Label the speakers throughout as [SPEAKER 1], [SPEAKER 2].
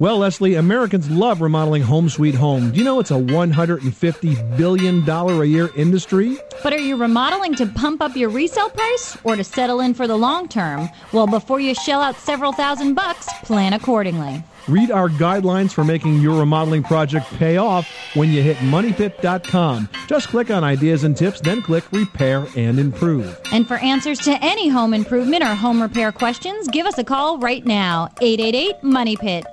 [SPEAKER 1] Well, Leslie, Americans love remodeling home sweet home. Do you know it's a $150 billion a year industry?
[SPEAKER 2] But are you remodeling to pump up your resale price or to settle in for the long term? Well, before you shell out several thousand bucks, plan accordingly.
[SPEAKER 1] Read our guidelines for making your remodeling project pay off when you hit moneypit.com. Just click on ideas and tips, then click repair and improve.
[SPEAKER 2] And for answers to any home improvement or home repair questions, give us a call right now 888 Money Pit.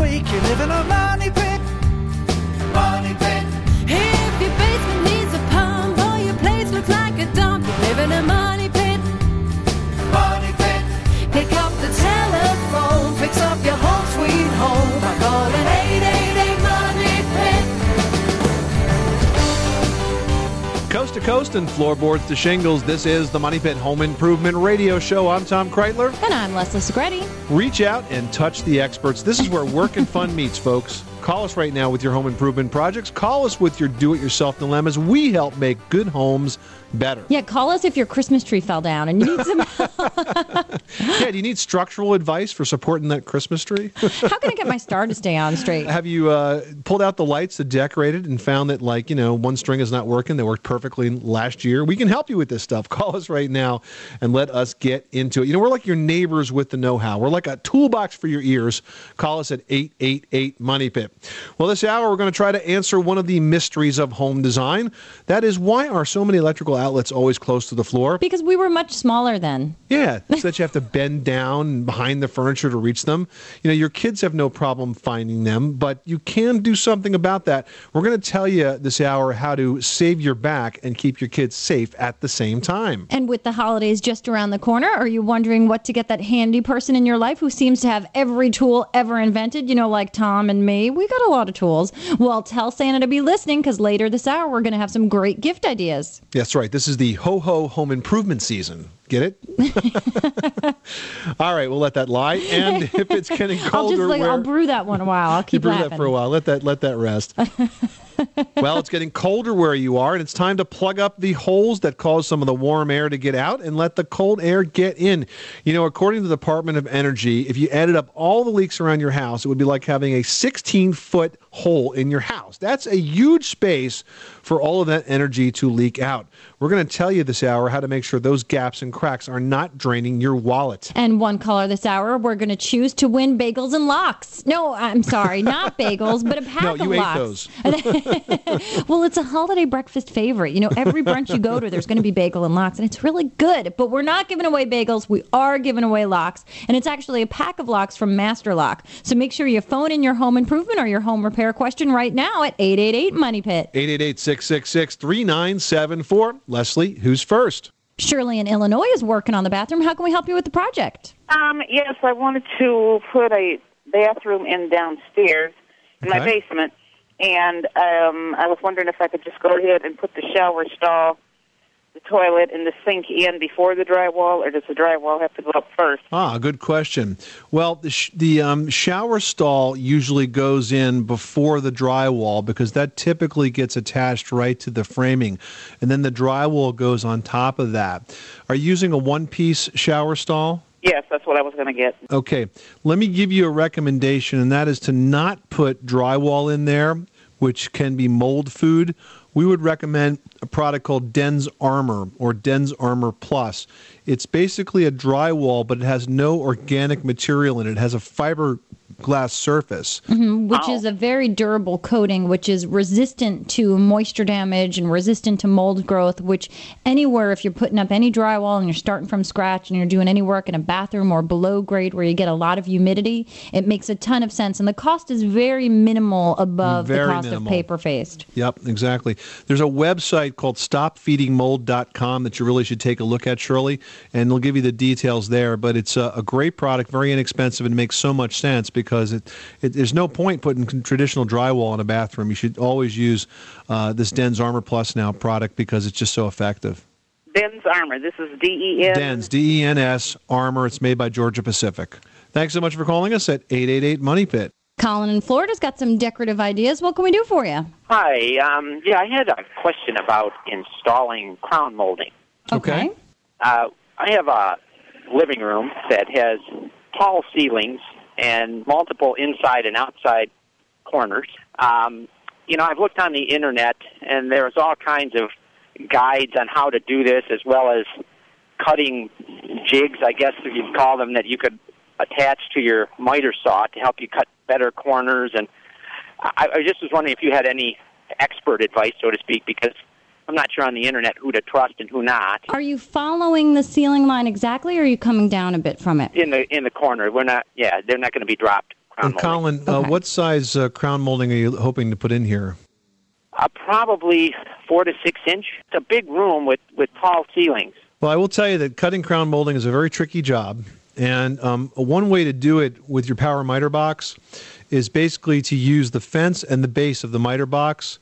[SPEAKER 3] Squeak, you live in a money pit.
[SPEAKER 1] Coast to coast and floorboards to shingles, this is the Money Pit Home Improvement Radio Show. I'm Tom Kraeutler.
[SPEAKER 2] And I'm Leslie Segrete.
[SPEAKER 1] Reach out and touch the experts. This is where work and fun meets, folks. Call us right now with your home improvement projects. Call us with your do it yourself dilemmas. We help make good homes better.
[SPEAKER 2] Yeah, call us if your Christmas tree fell down and you need some
[SPEAKER 1] Yeah, do you need structural advice for supporting that Christmas tree?
[SPEAKER 2] How can I get my star to stay on straight?
[SPEAKER 1] Have you uh, pulled out the lights to decorate it and found that, like, you know, one string is not working that worked perfectly last year? We can help you with this stuff. Call us right now and let us get into it. You know, we're like your neighbors with the know how. We're like a toolbox for your ears. Call us at 888 Money Pit. Well, this hour, we're going to try to answer one of the mysteries of home design. That is, why are so many electrical outlets always close to the floor?
[SPEAKER 2] Because we were much smaller then.
[SPEAKER 1] Yeah, so that you have to bend down behind the furniture to reach them. You know, your kids have no problem finding them, but you can do something about that. We're going to tell you this hour how to save your back and keep your kids safe at the same time.
[SPEAKER 2] And with the holidays just around the corner, are you wondering what to get that handy person in your life who seems to have every tool ever invented? You know, like Tom and me, we got a lot of tools. Well, tell Santa to be listening because later this hour we're going to have some great gift ideas.
[SPEAKER 1] That's right. This is the ho ho home improvement season. Get it? All right, we'll let that lie. And if it's getting colder,
[SPEAKER 2] I'll just like
[SPEAKER 1] where-
[SPEAKER 2] I'll brew that one a while. I'll keep
[SPEAKER 1] brew
[SPEAKER 2] laughing.
[SPEAKER 1] that for a while. Let that let that rest. well, it's getting colder where you are, and it's time to plug up the holes that cause some of the warm air to get out and let the cold air get in. You know, according to the Department of Energy, if you added up all the leaks around your house, it would be like having a 16 foot hole in your house. That's a huge space for all of that energy to leak out. We're going to tell you this hour how to make sure those gaps and cracks are not draining your wallet.
[SPEAKER 2] And one caller this hour, we're going to choose to win bagels and lox. No, I'm sorry, not bagels, but a pack
[SPEAKER 1] No,
[SPEAKER 2] of
[SPEAKER 1] you ate
[SPEAKER 2] locks.
[SPEAKER 1] those.
[SPEAKER 2] well, it's a holiday breakfast favorite. You know, every brunch you go to, there's going to be bagel and lox, and it's really good. But we're not giving away bagels. We are giving away locks, and it's actually a pack of locks from Master Lock. So make sure you phone in your home improvement or your home repair question right now at 888 Money Pit.
[SPEAKER 1] 888 666 3974. Leslie, who's first?
[SPEAKER 2] Shirley in Illinois is working on the bathroom. How can we help you with the project?
[SPEAKER 4] Um, yes, I wanted to put a bathroom in downstairs in my basement, and um, I was wondering if I could just go ahead and put the shower stall, the toilet, and the sink in before the drywall, or does the drywall have to go up first?
[SPEAKER 1] Ah, good question. Well, the, sh- the um, shower stall usually goes in before the drywall because that typically gets attached right to the framing. And then the drywall goes on top of that. Are you using a one piece shower stall?
[SPEAKER 4] Yes, that's what I was going to get.
[SPEAKER 1] Okay, let me give you a recommendation, and that is to not put drywall in there, which can be mold food. We would recommend a product called Dens Armor or DensArmor Plus. It's basically a drywall, but it has no organic material in it. It has a fiberglass surface.
[SPEAKER 2] Mm-hmm, which is a very durable coating, which is resistant to moisture damage and resistant to mold growth. Which anywhere, if you're putting up any drywall and you're starting from scratch and you're doing any work in a bathroom or below grade where you get a lot of humidity, it makes a ton of sense. And the cost is very minimal above
[SPEAKER 1] Very
[SPEAKER 2] the cost
[SPEAKER 1] minimal.
[SPEAKER 2] of paper faced.
[SPEAKER 1] Yep, exactly. There's a website called stopfeedingmold.com that you really should take a look at, Shirley, and they'll give you the details there. But it's a, a great product, very inexpensive, and makes so much sense because it, it there's no point putting traditional drywall in a bathroom. You should always use uh, this DensArmor Plus now product because it's just so effective.
[SPEAKER 4] Den's Armor. This is D E N.
[SPEAKER 1] Dens, D E N S Armor. It's made by Georgia Pacific. Thanks so much for calling us at 888 Money Pit.
[SPEAKER 2] Colin in Florida's got some decorative ideas. What can we do for you?
[SPEAKER 5] Hi. Um, yeah, I had a question about installing crown molding.
[SPEAKER 1] Okay.
[SPEAKER 5] Uh, I have a living room that has tall ceilings and multiple inside and outside corners. Um, you know, I've looked on the internet, and there's all kinds of guides on how to do this, as well as cutting jigs, I guess you'd call them, that you could attach to your miter saw to help you cut better corners. And I, I just was wondering if you had any expert advice, so to speak, because I'm not sure on the internet who to trust and who not.
[SPEAKER 2] Are you following the ceiling line exactly, or are you coming down a bit from it?
[SPEAKER 5] In the in the corner, we're not. Yeah, they're not going to be dropped. Crown
[SPEAKER 1] And
[SPEAKER 5] molding.
[SPEAKER 1] Colin, uh, what size uh, crown molding are you hoping to put in here?
[SPEAKER 5] Uh, probably four to six inch. It's a big room with with tall ceilings.
[SPEAKER 1] Well, I will tell you that cutting crown molding is a very tricky job. And um, one way to do it with your power miter box is basically to use the fence and the base of the miter box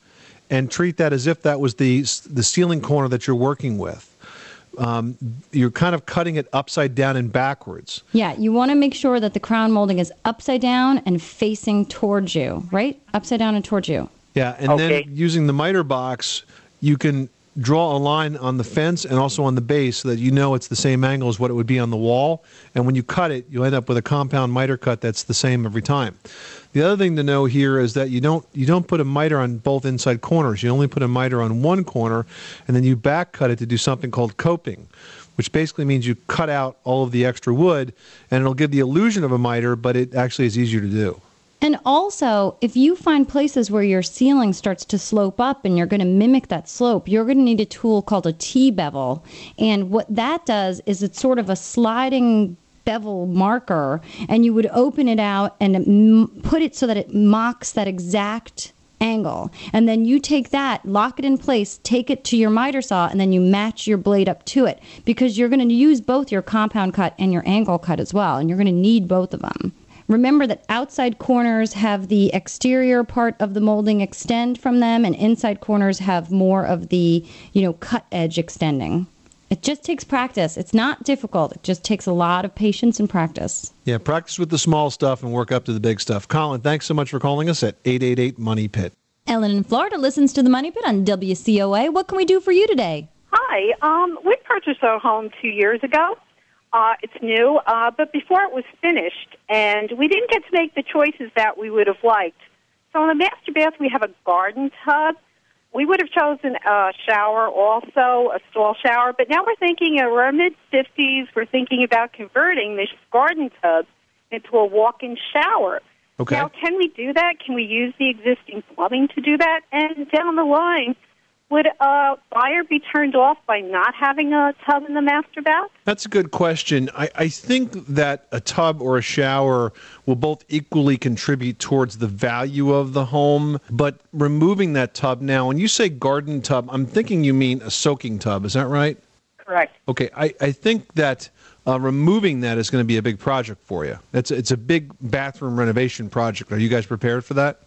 [SPEAKER 1] and treat that as if that was the, the ceiling corner that you're working with. Um, you're kind of cutting it upside down and backwards.
[SPEAKER 2] Yeah, you want to make sure that the crown molding is upside down and facing towards you, right? Upside down and towards you.
[SPEAKER 1] Yeah, and
[SPEAKER 5] Okay.
[SPEAKER 1] then using the miter box, you can draw a line on the fence and also on the base so that you know it's the same angle as what it would be on the wall. And when you cut it, you end up with a compound miter cut that's the same every time. The other thing to know here is that you don't you don't put a miter on both inside corners. You only put a miter on one corner, and then you back cut it to do something called coping, which basically means you cut out all of the extra wood, and it'll give the illusion of a miter, but it actually is easier to do.
[SPEAKER 2] And also, if you find places where your ceiling starts to slope up and you're going to mimic that slope, you're going to need a tool called a T bevel. And what that does is it's sort of a sliding bevel marker, and you would open it out and put it so that it mocks that exact angle. And then you take that, lock it in place, take it to your miter saw, and then you match your blade up to it because you're going to use both your compound cut and your angle cut as well, and you're going to need both of them. Remember that outside corners have the exterior part of the molding extend from them, and inside corners have more of the, you know, cut edge extending. It just takes practice. It's not difficult. It just takes a lot of patience and practice.
[SPEAKER 1] Yeah, practice with the small stuff and work up to the big stuff. Colin, thanks so much for calling us at 888 Money Pit.
[SPEAKER 2] Ellen in Florida listens to the Money Pit on WCOA. What can we do for you today?
[SPEAKER 6] Hi. Um, we purchased our home two years ago. Uh, it's new, uh, but before it was finished, and we didn't get to make the choices that we would have liked. So in the master bath, we have a garden tub. We would have chosen a shower also, a stall shower, but now we're thinking, uh, we're in mid 50s, we're thinking about converting this garden tub into a walk-in shower.
[SPEAKER 1] Okay.
[SPEAKER 6] Now, can we do that? Can we use the existing plumbing to do that? And down the line, would a buyer be turned off by not having a tub in the master bath?
[SPEAKER 1] That's a good question. I, I think that a tub or a shower will both equally contribute towards the value of the home, but removing that tub now, when you say garden tub, I'm thinking you mean a soaking tub. Is that right?
[SPEAKER 6] Correct.
[SPEAKER 1] Okay, I, I think that uh, removing that is going to be a big project for you. It's, it's a big bathroom renovation project. Are you guys prepared for that?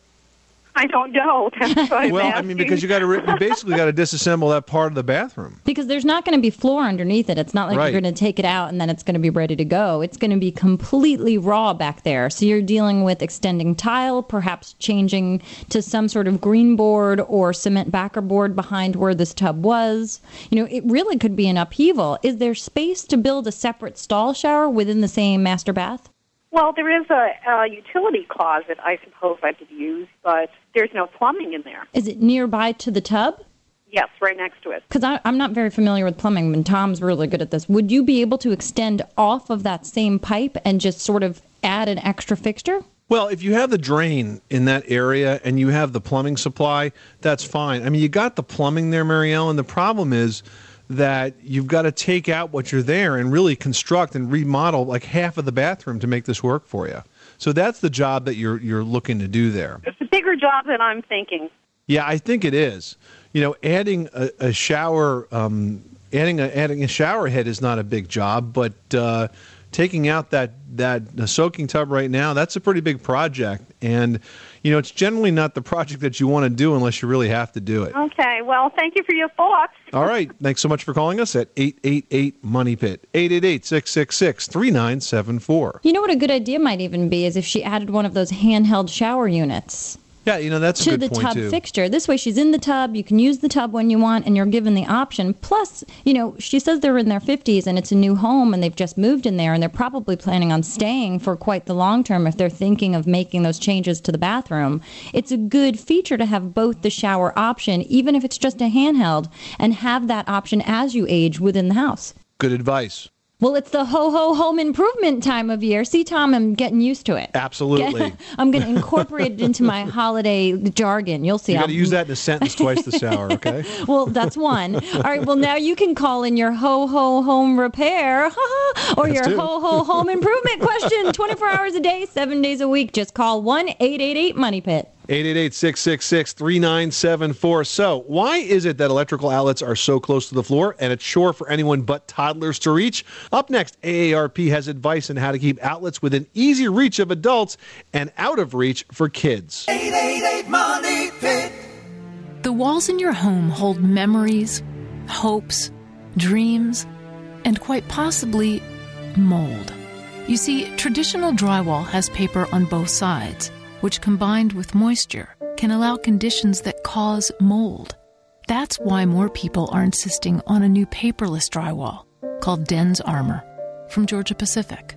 [SPEAKER 6] I don't know. That's I'm
[SPEAKER 1] Well, I mean, because you got to re- you basically got to disassemble that part of the bathroom.
[SPEAKER 2] Because there's not going to be floor underneath it. It's not like
[SPEAKER 1] Right.
[SPEAKER 2] you're going to take it out and then it's going to be ready to go. It's going to be completely raw back there. So you're dealing with extending tile, perhaps changing to some sort of green board or cement backer board behind where this tub was. You know, it really could be an upheaval. Is there space to build a separate stall shower within the same master bath?
[SPEAKER 6] Well, there is a, a utility closet, I suppose I could use, but there's no plumbing in there.
[SPEAKER 2] Is it nearby to the tub?
[SPEAKER 6] Yes, right next to it.
[SPEAKER 2] Because I'm not very familiar with plumbing, and Tom's really good at this. Would you be able to extend off of that same pipe and just sort of add an extra fixture?
[SPEAKER 1] Well, if you have the drain in that area and you have the plumbing supply, that's fine. I mean, you got the plumbing there, Mary Ellen. The problem is that you've got to take out what you're there and really construct and remodel like half of the bathroom to make this work for you. So that's the job that you're you're looking to do there.
[SPEAKER 6] It's a bigger job than I'm thinking.
[SPEAKER 1] Yeah, I think it is. You know, adding a, a shower, um, adding a adding a shower head is not a big job, but uh, taking out that that soaking tub right now, that's a pretty big project. And you know, it's generally not the project that you want to do unless you really have to do it.
[SPEAKER 6] Okay, well, thank you for your thoughts.
[SPEAKER 1] All right, thanks so much for calling us at 888 Money Pit 888-666-3974.
[SPEAKER 2] You know what a good idea might even be is if she added one of those handheld shower units.
[SPEAKER 1] Yeah, you know that's a
[SPEAKER 2] to the tub
[SPEAKER 1] too.
[SPEAKER 2] fixture. This way, she's in the tub. You can use the tub when you want, and you're given the option. Plus, you know, she says they're in their 50s and it's a new home, and they've just moved in there, and they're probably planning on staying for quite the long term if they're thinking of making those changes to the bathroom. It's a good feature to have both the shower option, even if it's just a handheld, and have that option as you age within the house.
[SPEAKER 1] Good advice.
[SPEAKER 2] Well, it's the ho ho home improvement time of year. See, Tom, I'm getting used to it.
[SPEAKER 1] Absolutely.
[SPEAKER 2] I'm going to incorporate it into my holiday jargon. You'll see.
[SPEAKER 1] You got to use that in a sentence twice this hour, okay?
[SPEAKER 2] well, that's one. All right. Well, now you can call in your ho ho home repair or
[SPEAKER 1] That's
[SPEAKER 2] your
[SPEAKER 1] two.
[SPEAKER 2] ho ho home improvement question 24 hours a day, seven days a week. Just call 1 888 Money Pit.
[SPEAKER 1] 888-666-3974. So, why is it that electrical outlets are so close to the floor and a chore for anyone but toddlers to reach? Up next, AARP has advice on how to keep outlets within easy reach of adults and out of reach for kids.
[SPEAKER 3] 888 Money Pit.
[SPEAKER 7] The walls in your home hold memories, hopes, dreams, and quite possibly mold. You see, traditional drywall has paper on both sides, which combined with moisture can allow conditions that cause mold. That's why more people are insisting on a new paperless drywall called DensArmor from Georgia Pacific.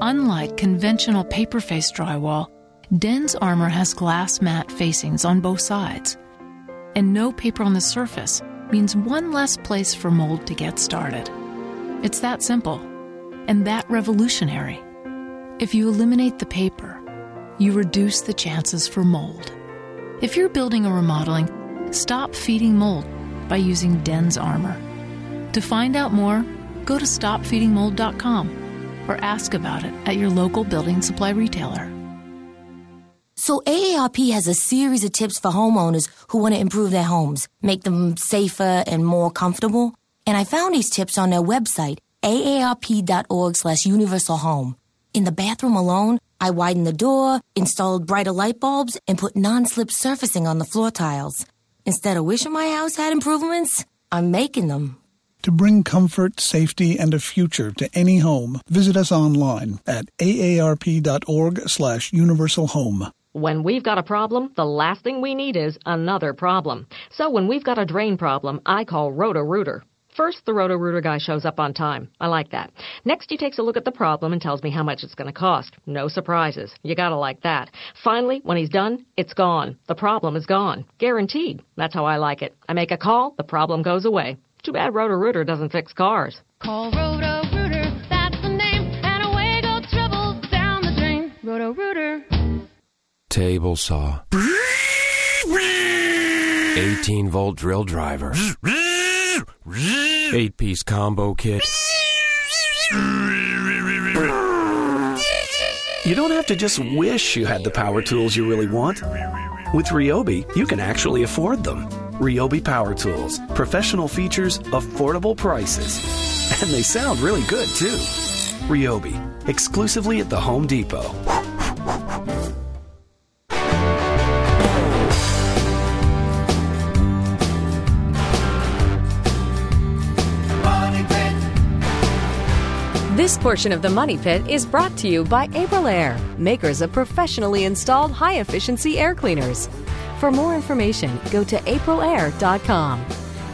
[SPEAKER 7] Unlike conventional paper faced drywall, DensArmor has glass mat facings on both sides. And no paper on the surface means one less place for mold to get started. It's that simple and that revolutionary. If you eliminate the paper, you reduce the chances for mold. If you're building or remodeling, stop feeding mold by using DensArmor. To find out more, go to stopfeedingmold.com or ask about it at your local building supply retailer.
[SPEAKER 8] So AARP has a series of tips for homeowners who want to improve their homes, make them safer and more comfortable. And I found these tips on their website, aarp.org slash universal home. In the bathroom alone, I widened the door, installed brighter light bulbs, and put non-slip surfacing on the floor tiles. Instead of wishing my house had improvements, I'm making them.
[SPEAKER 9] To bring comfort, safety, and a future to any home, visit us online at aarp.org slash universal home.
[SPEAKER 10] When we've got a problem, the last thing we need is another problem. So when we've got a drain problem, I call Roto-Rooter. First, the Roto-Rooter guy shows up on time. I like that. Next, he takes a look at the problem and tells me how much it's going to cost. No surprises. You gotta like that. Finally, when he's done, it's gone. The problem is gone. Guaranteed. That's how I like it. I make a call, the problem goes away. Too bad Roto-Rooter doesn't fix cars.
[SPEAKER 11] Call Roto Rooter, that's the name, and away go trouble down the drain. Roto Rooter.
[SPEAKER 12] Table saw. 18 volt drill driver. 8 piece combo kit.
[SPEAKER 13] You don't have to just wish you had the power tools you really want. With Ryobi, you can actually afford them. Ryobi Power Tools. Professional features, affordable prices. And they sound really good, too. Ryobi. Exclusively at the Home Depot.
[SPEAKER 14] This portion of the Money Pit is brought to you by Aprilaire, makers of professionally installed high efficiency air cleaners. For more information, go to aprilaire.com.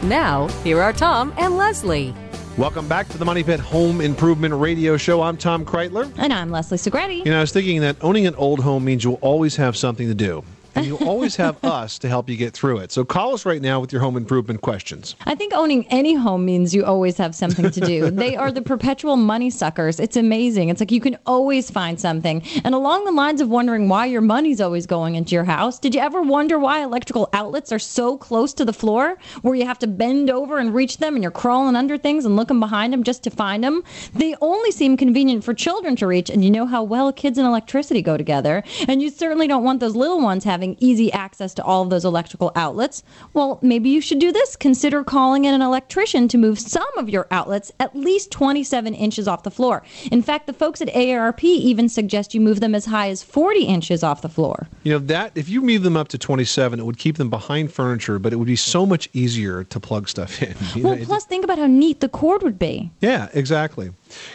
[SPEAKER 14] Now, here are Tom and Leslie.
[SPEAKER 1] Welcome back to the Money Pit Home Improvement Radio Show. I'm Tom Kraeutler.
[SPEAKER 2] And I'm Leslie Segrete.
[SPEAKER 1] You know, I was thinking that owning an old home means you'll always have something to do. And you always have us to help you get through it. So call us right now with your home improvement questions.
[SPEAKER 2] I think owning any home means you always have something to do. they are the perpetual money suckers. It's amazing. It's like you can always find something. And along the lines of wondering why your money's always going into your house, did you ever wonder why electrical outlets are so close to the floor where you have to bend over and reach them and you're crawling under things and looking behind them just to find them? They only seem convenient for children to reach, and you know how well kids and electricity go together. And you certainly don't want those little ones having easy access to all of those electrical outlets. Well, maybe you should do this. Consider calling in an electrician to move some of your outlets at least 27 inches off the floor. In fact, the folks at AARP even suggest you move them as high as 40 inches off the floor.
[SPEAKER 1] You know, that if you move them up to 27, it would keep them behind furniture, but it would be so much easier to plug stuff in.
[SPEAKER 2] Well,
[SPEAKER 1] know,
[SPEAKER 2] plus think about how neat the cord would be.
[SPEAKER 1] yeah, exactly.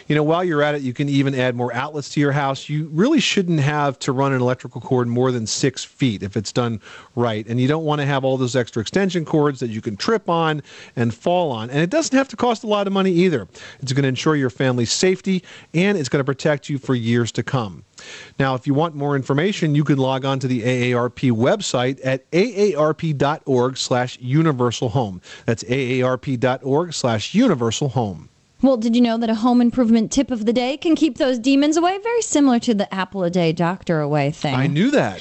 [SPEAKER 1] You know, while you're at it, you can even add more outlets to your house. You really shouldn't have to run an electrical cord more than six feet if it's done right. And you don't want to have all those extra extension cords that you can trip on and fall on. And it doesn't have to cost a lot of money either. It's going to ensure your family's safety and it's going to protect you for years to come. Now, if you want more information, you can log on to the AARP website at aarp.org slash universal home. That's aarp.org slash universal home.
[SPEAKER 2] Well, did you know that a home improvement tip of the day can keep those demons away? Very similar to the apple a day, doctor away thing.
[SPEAKER 1] I knew that.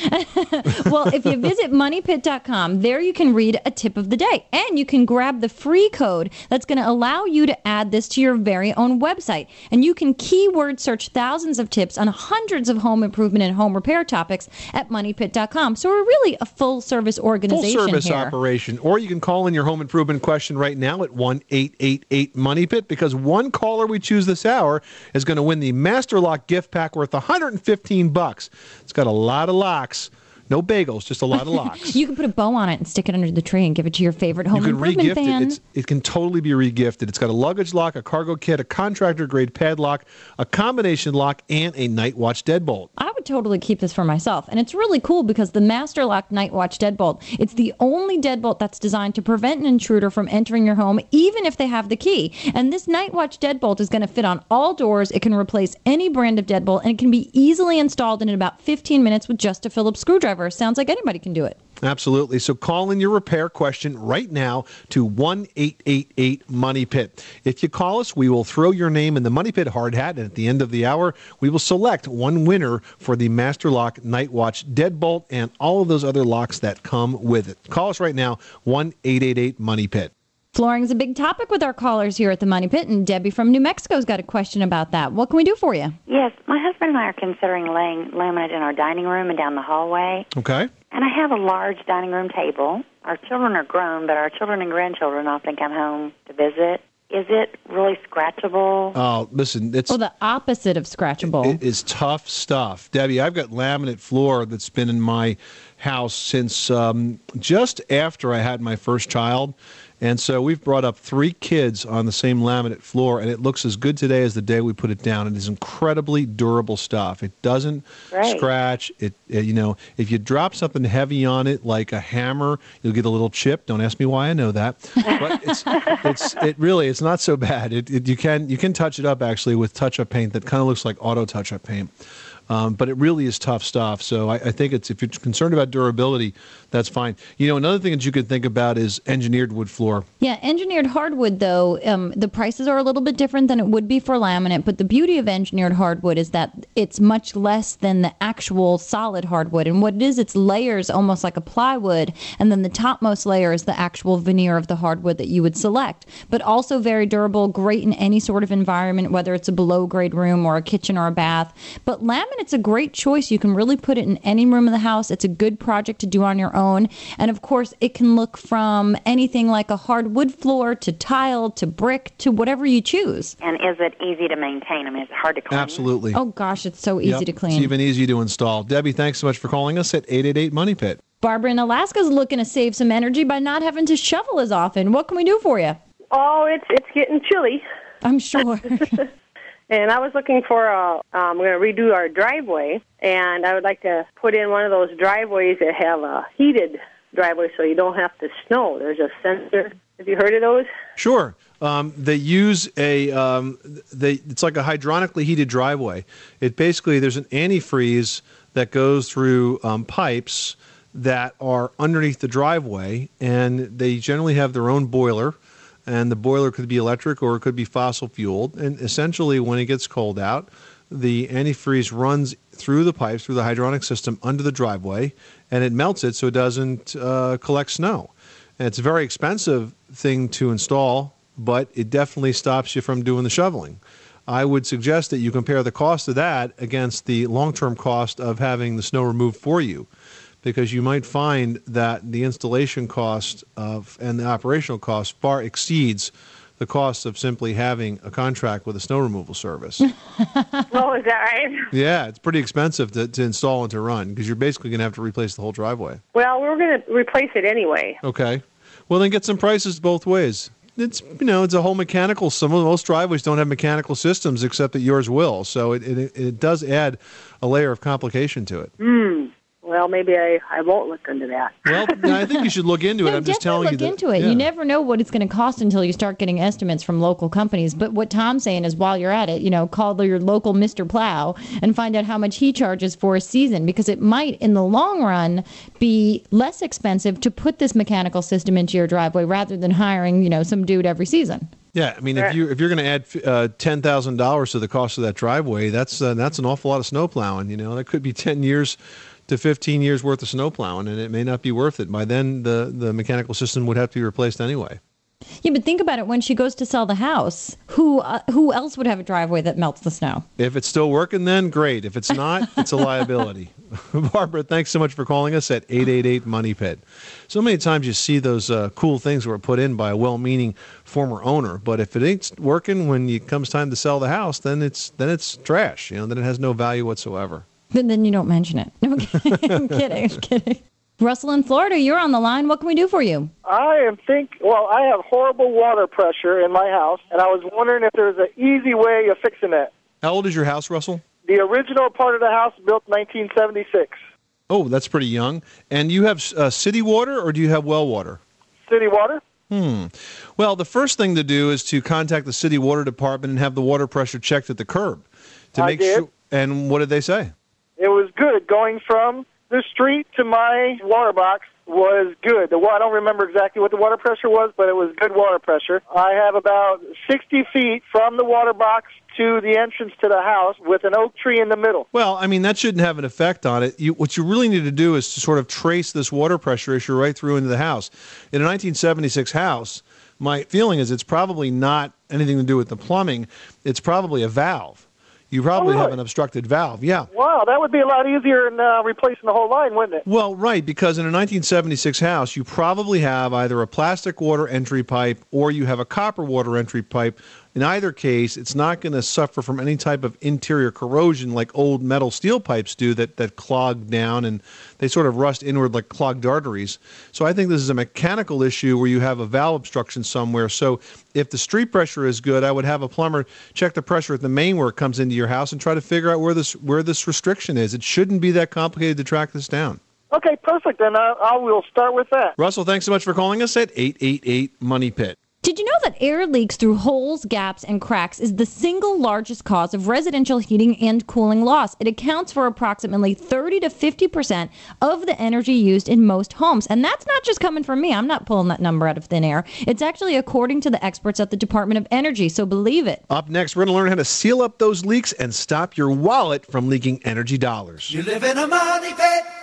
[SPEAKER 2] well, if you visit moneypit.com, there you can read a tip of the day and you can grab the free code that's going to allow you to add this to your very own website. And you can keyword search thousands of tips on hundreds of home improvement and home repair topics at moneypit.com. So we're really a full service organization.
[SPEAKER 1] Full service
[SPEAKER 2] here.
[SPEAKER 1] operation. Or you can call in your home improvement question right now at 1 888 Money Pit because one caller we choose this hour is going to win the Master Lock gift pack worth 115 bucks. It's got a lot of locks. No bagels, just a lot of locks.
[SPEAKER 2] You can put a bow on it and stick it under the tree and give it to your favorite home
[SPEAKER 1] you can
[SPEAKER 2] improvement
[SPEAKER 1] regift
[SPEAKER 2] fan.
[SPEAKER 1] it. It's, it can totally be regifted. It's got a luggage lock, a cargo kit, a contractor grade padlock, a combination lock, and a night watch deadbolt.
[SPEAKER 2] I would totally keep this for myself. And it's really cool because the Master Lock Night Watch deadbolt, it's the only deadbolt that's designed to prevent an intruder from entering your home even if they have the key. And this Night Watch deadbolt is going to fit on all doors. It can replace any brand of deadbolt and it can be easily installed in about 15 minutes with just a Phillips screwdriver. Sounds like anybody can do it.
[SPEAKER 1] Absolutely. So call in your repair question right now to 1 888 Money Pit. If you call us, we will throw your name in the Money Pit hard hat, and at the end of the hour, we will select one winner for the Master Lock Night Watch Deadbolt and all of those other locks that come with it. Call us right now, 1 888 Money Pit.
[SPEAKER 2] Flooring's a big topic with our callers here at the Money Pit, and Debbie from New Mexico's got a question about that. What can we do for you?
[SPEAKER 15] Yes, my husband and I are considering laying laminate in our dining room and down the hallway.
[SPEAKER 1] Okay.
[SPEAKER 15] And I have a large dining room table. Our children are grown, but our children and grandchildren often come home to visit. Is it really scratchable?
[SPEAKER 1] Oh, listen, it's
[SPEAKER 2] Well, the opposite of scratchable.
[SPEAKER 1] It is tough stuff. Debbie, I've got laminate floor that's been in my house since um, just after I had my first child. And so we've brought up three kids on the same laminate floor, and it looks as good today as the day we put it down. It is incredibly durable stuff. It doesn't
[SPEAKER 15] Great.
[SPEAKER 1] scratch. It, uh, you know, if you drop something heavy on it, like a hammer, you'll get a little chip. Don't ask me why I know that, but it's, it's it really it's not so bad. It, it you can you can touch it up actually with touch-up paint that kind of looks like auto touch-up paint. Um, but it really is tough stuff. So I, I think it's if you're concerned about durability, that's fine. You know, another thing that you could think about is engineered wood floor.
[SPEAKER 2] Yeah, engineered hardwood, though, um, the prices are a little bit different than it would be for laminate. But the beauty of engineered hardwood is that it's much less than the actual solid hardwood. And what it is, it's layers almost like a plywood. And then the topmost layer is the actual veneer of the hardwood that you would select. But also very durable, great in any sort of environment, whether it's a below grade room or a kitchen or a bath. But laminate's a great choice. You can really put it in any room of the house. It's a good project to do on your own. And of course, it can look from anything like a hardwood floor to tile to brick to whatever you choose.
[SPEAKER 15] And is it easy to maintain? I mean, is it hard to clean?
[SPEAKER 1] Absolutely.
[SPEAKER 2] Oh gosh, it's so easy
[SPEAKER 1] Yep,
[SPEAKER 2] to clean.
[SPEAKER 1] It's even easy to install. Debbie, thanks so much for calling us at 888 Money Pit.
[SPEAKER 2] Barbara in Alaska's looking to save some energy by not having to shovel as often. What can we do for you?
[SPEAKER 16] Oh, it's it's getting chilly.
[SPEAKER 2] I'm sure.
[SPEAKER 16] and I was looking for a. Um, we're going to redo our driveway, and I would like to put in one of those driveways that have a heated driveway, so you don't have to snow. There's a sensor. Have you heard of those?
[SPEAKER 1] Sure. Um, they use a um, they it's like a hydronically heated driveway. It basically there's an antifreeze that goes through um, pipes that are underneath the driveway, and they generally have their own boiler. And the boiler could be electric or it could be fossil fueled. And essentially, when it gets cold out, the antifreeze runs through the pipes, through the hydronic system under the driveway, and it melts it so it doesn't uh, collect snow. And it's a very expensive thing to install, but it definitely stops you from doing the shoveling. I would suggest that you compare the cost of that against the long term cost of having the snow removed for you, because you might find that the installation cost of and the operational cost far exceeds the cost of simply having a contract with a snow removal service.
[SPEAKER 16] oh, is that right?
[SPEAKER 1] yeah, it's pretty expensive to, to install and to run because you're basically going to have to replace the whole driveway.
[SPEAKER 16] Well, we're going to replace it anyway.
[SPEAKER 1] Okay. Well, then get some prices both ways. it's you know it's a whole mechanical. Some of most driveways don't have mechanical systems, except that yours will. So it it, it does add a layer of complication to it.
[SPEAKER 16] Hmm. Well, maybe I, I won't look into that.
[SPEAKER 1] Well, I think you should look into it.
[SPEAKER 2] No,
[SPEAKER 1] I'm just
[SPEAKER 2] definitely
[SPEAKER 1] telling you
[SPEAKER 2] look into it.
[SPEAKER 1] yeah.
[SPEAKER 2] You never know what it's going to cost until you start getting estimates from local companies. But what Tom's saying is, while you're at it, you know, call your local Mr. Plow and find out how much he charges for a season, because it might, in the long run, be less expensive to put this mechanical system into your driveway rather than hiring, you know, some dude every season.
[SPEAKER 1] Yeah, I mean, if you if you're going to add uh, ten thousand dollars to the cost of that driveway, that's uh, that's an awful lot of snow plowing. You know, that could be ten years to fifteen years worth of snow plowing, and it may not be worth it. By then, the the mechanical system would have to be replaced anyway.
[SPEAKER 2] Yeah, but think about it. When she goes to sell the house, who uh, who else would have a driveway that melts the snow?
[SPEAKER 1] If it's still working, then great. If it's not, it's a liability. Barbara, thanks so much for calling us at 888 Money Pit. So many times you see those uh, cool things were put in by a well-meaning former owner, but if it ain't working when it comes time to sell the house, then it's then it's trash. You know, then it has no value whatsoever.
[SPEAKER 2] Then, then you don't mention it. No, I'm kidding. I'm kidding. I'm kidding. Russell in Florida, you're on the line. What can we do for you?
[SPEAKER 17] I am think. Well, I have horrible water pressure in my house, and I was wondering if there's an easy way of fixing that.
[SPEAKER 1] How old is your house, Russell?
[SPEAKER 17] The original part of the house built 1976.
[SPEAKER 1] Oh, that's pretty young. And you have uh, city water or do you have well water?
[SPEAKER 17] City water.
[SPEAKER 1] Hmm. Well, the first thing to do is to contact the city water department and have the water pressure checked at the curb to
[SPEAKER 17] I
[SPEAKER 1] make
[SPEAKER 17] did.
[SPEAKER 1] sure. And what did they say?
[SPEAKER 17] It was good going from the street to my water box was good. The I don't remember exactly what the water pressure was, but it was good water pressure. I have about 60 feet from the water box to the entrance to the house with an oak tree in the middle.
[SPEAKER 1] Well, I mean that shouldn't have an effect on it. You, what you really need to do is to sort of trace this water pressure issue right through into the house. In a 1976 house, my feeling is it's probably not anything to do with the plumbing. It's probably a valve. You probably have
[SPEAKER 17] really?
[SPEAKER 1] an obstructed valve. Yeah.
[SPEAKER 17] Wow, that would be a lot easier than uh, replacing the whole line, wouldn't it?
[SPEAKER 1] Well, right, because in a 1976 house, you probably have either a plastic water entry pipe or you have a copper water entry pipe. In either case, it's not going to suffer from any type of interior corrosion like old metal steel pipes do that, that clog down and they sort of rust inward like clogged arteries. So I think this is a mechanical issue where you have a valve obstruction somewhere. So if the street pressure is good, I would have a plumber check the pressure at the main where it comes into your house and try to figure out where this where this restriction is. It shouldn't be that complicated to track this down.
[SPEAKER 17] Okay, perfect. Then I, I will start with that.
[SPEAKER 1] Russell, thanks so much for calling us at 888 Money Pit.
[SPEAKER 2] Did you know that air leaks through holes, gaps, and cracks is the single largest cause of residential heating and cooling loss? It accounts for approximately 30 to 50% of the energy used in most homes. And that's not just coming from me. I'm not pulling that number out of thin air. It's actually according to the experts at the Department of Energy, so believe it.
[SPEAKER 1] Up next, we're going to learn how to seal up those leaks and stop your wallet from leaking energy dollars.
[SPEAKER 3] You live in a money pit.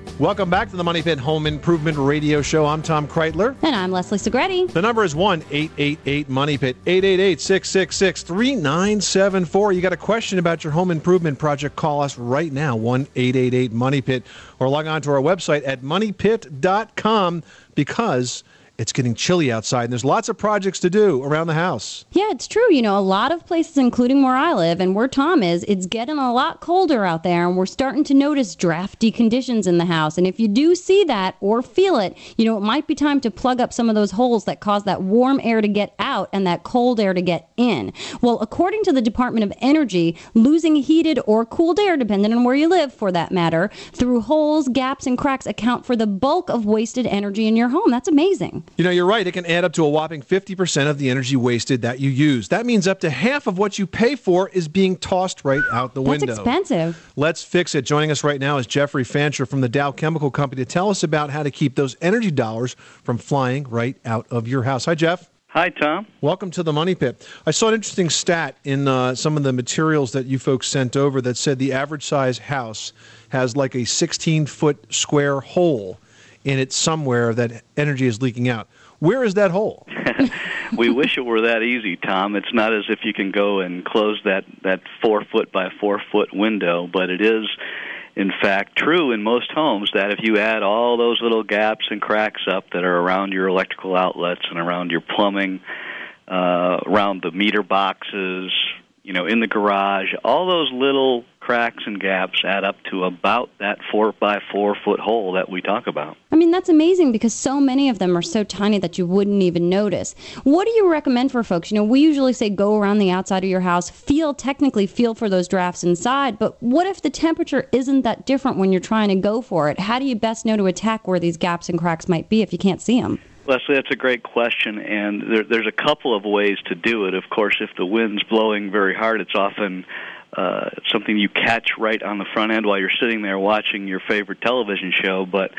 [SPEAKER 1] Welcome back to the Money Pit Home Improvement Radio Show. I'm Tom Kraeutler.
[SPEAKER 2] And I'm Leslie Segrete.
[SPEAKER 1] The number is 1 888 Money Pit, 888 666 3974. You got a question about your home improvement project? Call us right now, 1 888 Money Pit, or log on to our website at moneypit.com because it's getting chilly outside and there's lots of projects to do around the house.
[SPEAKER 2] Yeah, it's true. You know, a lot of places, including where I live and where Tom is, it's getting a lot colder out there, and we're starting to notice drafty conditions in the house. And if you do see that or feel it, you know, it might be time to plug up some of those holes that cause that warm air to get out and that cold air to get in. Well, according to the Department of Energy, losing heated or cooled air, depending on where you live for that matter, through holes, gaps, and cracks account for the bulk of wasted energy in your home. That's amazing.
[SPEAKER 1] You know, you're right. It can add up to a whopping 50% of the energy wasted that you use. That means up to half of what you pay for is being tossed right out the
[SPEAKER 2] That's
[SPEAKER 1] window.
[SPEAKER 2] expensive.
[SPEAKER 1] Let's fix it. Joining us right now is Jeffrey Fancher from the Dow Chemical Company to tell us about how to keep those energy dollars from flying right out of your house. Hi, Jeff.
[SPEAKER 18] Hi, Tom.
[SPEAKER 1] Welcome to the Money Pit. I saw an interesting stat in uh, some of the materials that you folks sent over that said the average size house has like a 16 foot square hole in it somewhere that energy is leaking out. Where is that hole?
[SPEAKER 18] we wish it were that easy, Tom. It's not as if you can go and close that that four foot by four foot window, but it is, in fact, true in most homes that if you add all those little gaps and cracks up that are around your electrical outlets and around your plumbing, uh, around the meter boxes, you know, in the garage, all those little cracks and gaps add up to about that four by four foot hole that we talk about.
[SPEAKER 2] I mean, that's amazing because so many of them are so tiny that you wouldn't even notice. What do you recommend for folks? You know, we usually say go around the outside of your house, feel technically feel for those drafts inside, but what if the temperature isn't that different when you're trying to go for it? How do you best know to attack where these gaps and cracks might be if you can't see them?
[SPEAKER 18] Leslie, that's a great question, and there, there's a couple of ways to do it. Of course, if the wind's blowing very hard, it's often uh, something you catch right on the front end while you're sitting there watching your favorite television show. But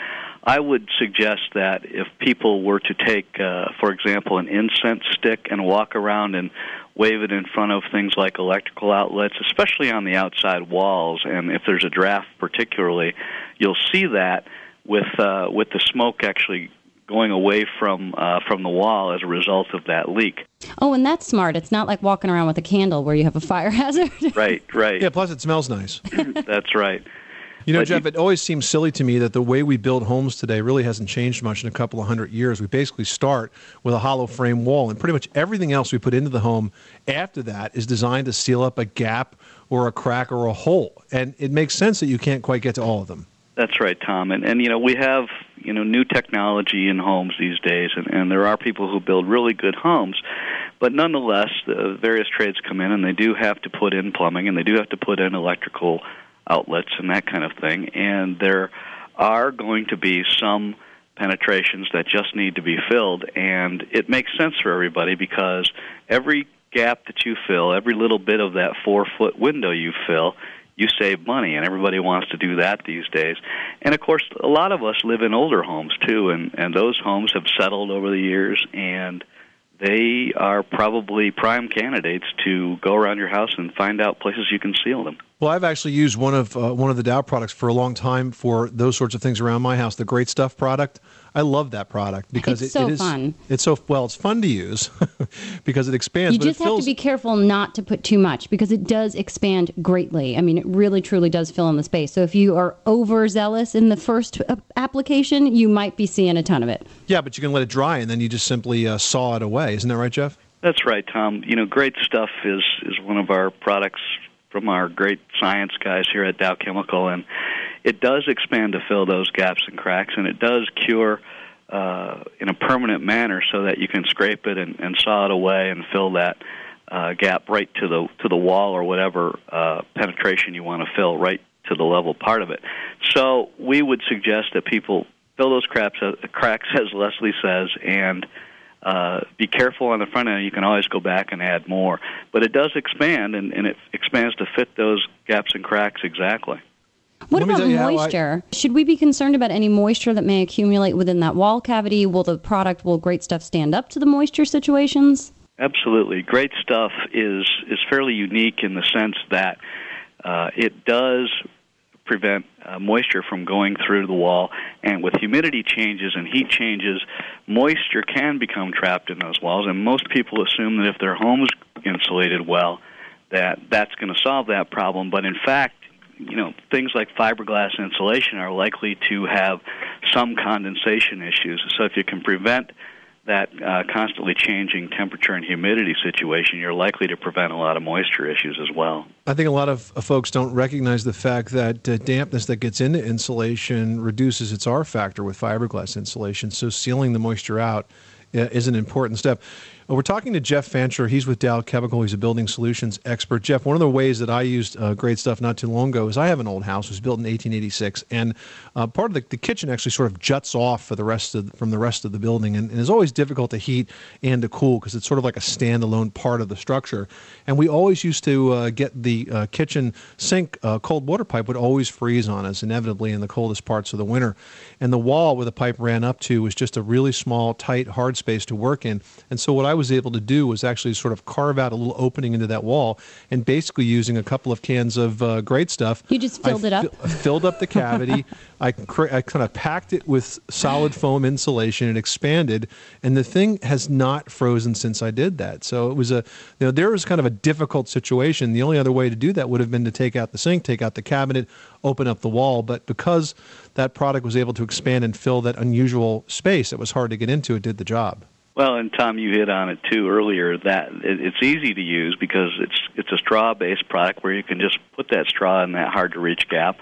[SPEAKER 18] I would suggest that if people were to take, uh, for example, an incense stick and walk around and wave it in front of things like electrical outlets, especially on the outside walls, and if there's a draft particularly, you'll see that with uh, with the smoke actually going away from uh, from the wall as a result of that leak.
[SPEAKER 2] Oh, and that's smart. It's not like walking around with a candle where you have a fire hazard.
[SPEAKER 18] right, right.
[SPEAKER 1] Yeah, plus it smells nice.
[SPEAKER 18] That's right.
[SPEAKER 1] You know,
[SPEAKER 18] But
[SPEAKER 1] Jeff, it always seems silly to me that the way we build homes today really hasn't changed much in a couple of hundred years. We basically start with a hollow frame wall, and pretty much everything else we put into the home after that is designed to seal up a gap or a crack or a hole. And it makes sense that you can't quite get to all of them.
[SPEAKER 18] That's right, Tom. And and you know we have you know new technology in homes these days, and, and there are people who build really good homes, but nonetheless, the various trades come in and they do have to put in plumbing and they do have to put in electrical outlets and that kind of thing. And there are going to be some penetrations that just need to be filled, and it makes sense for everybody because every gap that you fill, every little bit of that four foot window you fill, you save money, and everybody wants to do that these days. And of course, a lot of us live in older homes too, and and those homes have settled over the years, and they are probably prime candidates to go around your house and find out places you can seal them.
[SPEAKER 1] Well, I've actually used one of uh, one of the Dow products for a long time for those sorts of things around my house. The Great Stuff product. I love that product because
[SPEAKER 2] It's
[SPEAKER 1] it,
[SPEAKER 2] so
[SPEAKER 1] it is
[SPEAKER 2] fun.
[SPEAKER 1] It's so well. It's fun to use because it expands.
[SPEAKER 2] you
[SPEAKER 1] but
[SPEAKER 2] just
[SPEAKER 1] it
[SPEAKER 2] have
[SPEAKER 1] fills,
[SPEAKER 2] to be careful not to put too much because it does expand greatly. I mean, it really truly does fill in the space. So if you are overzealous in the first uh, application, you might be seeing a ton of it.
[SPEAKER 1] Yeah, but you can let it dry and then you just simply uh, saw it away. Isn't that right, Jeff?
[SPEAKER 18] That's right, Tom. You know, great stuff is is one of our products from our great science guys here at Dow Chemical, and it does expand to fill those gaps and cracks, and it does cure uh, in a permanent manner so that you can scrape it and, and saw it away and fill that uh, gap right to the to the wall or whatever uh, penetration you want to fill right to the level part of it. So we would suggest that people fill those cracks, uh, cracks as Leslie says, and uh, be careful on the front end. You can always go back and add more, but it does expand, and, and it expands to fit those gaps and cracks exactly.
[SPEAKER 2] What
[SPEAKER 1] Let
[SPEAKER 2] about
[SPEAKER 1] tell you how I-
[SPEAKER 2] moisture? Should we be concerned about any moisture that may accumulate within that wall cavity? Will the product, will great stuff stand up to the moisture situations?
[SPEAKER 18] Absolutely, great stuff is is fairly unique in the sense that uh, it does prevent uh, moisture from going through the wall, and with humidity changes and heat changes, moisture can become trapped in those walls. And most people assume that if their home is insulated well, that that's going to solve that problem. But in fact, you know, things like fiberglass insulation are likely to have some condensation issues. So if you can prevent that uh, constantly changing temperature and humidity situation, you're likely to prevent a lot of moisture issues as well.
[SPEAKER 1] I think a lot of uh, folks don't recognize the fact that uh, dampness that gets into insulation reduces its R factor with fiberglass insulation. So sealing the moisture out uh, is an important step. Uh, We're talking to Jeff Fancher. He's with Dow Chemical. He's a building solutions expert. Jeff, one of the ways that I used uh, great stuff not too long ago is I have an old house. It was built in 1886, and uh, part of the, the kitchen actually sort of juts off for the rest of from the rest of the building, and, and it's always difficult to heat and to cool because it's sort of like a standalone part of the structure. And we always used to uh, get the uh, kitchen sink cold water pipe would always freeze on us inevitably in the coldest parts of the winter, and the wall where the pipe ran up to was just a really small, tight, hard space to work in. And so what I I was able to do was actually sort of carve out a little opening into that wall, and basically using a couple of cans of uh, great stuff.
[SPEAKER 2] You just
[SPEAKER 1] I
[SPEAKER 2] filled it up?
[SPEAKER 1] fi- filled up the cavity. I, I kind of packed it with solid foam insulation. It expanded, and the thing has not frozen since I did that. So it was a, you know, there was kind of a difficult situation. The only other way to do that would have been to take out the sink, take out the cabinet, open up the wall. But because that product was able to expand and fill that unusual space that was hard to get into, it did the job.
[SPEAKER 18] Well, and Tom, you hit on it too earlier. That it's easy to use because it's it's a straw-based product where you can just put that straw in that hard-to-reach gap,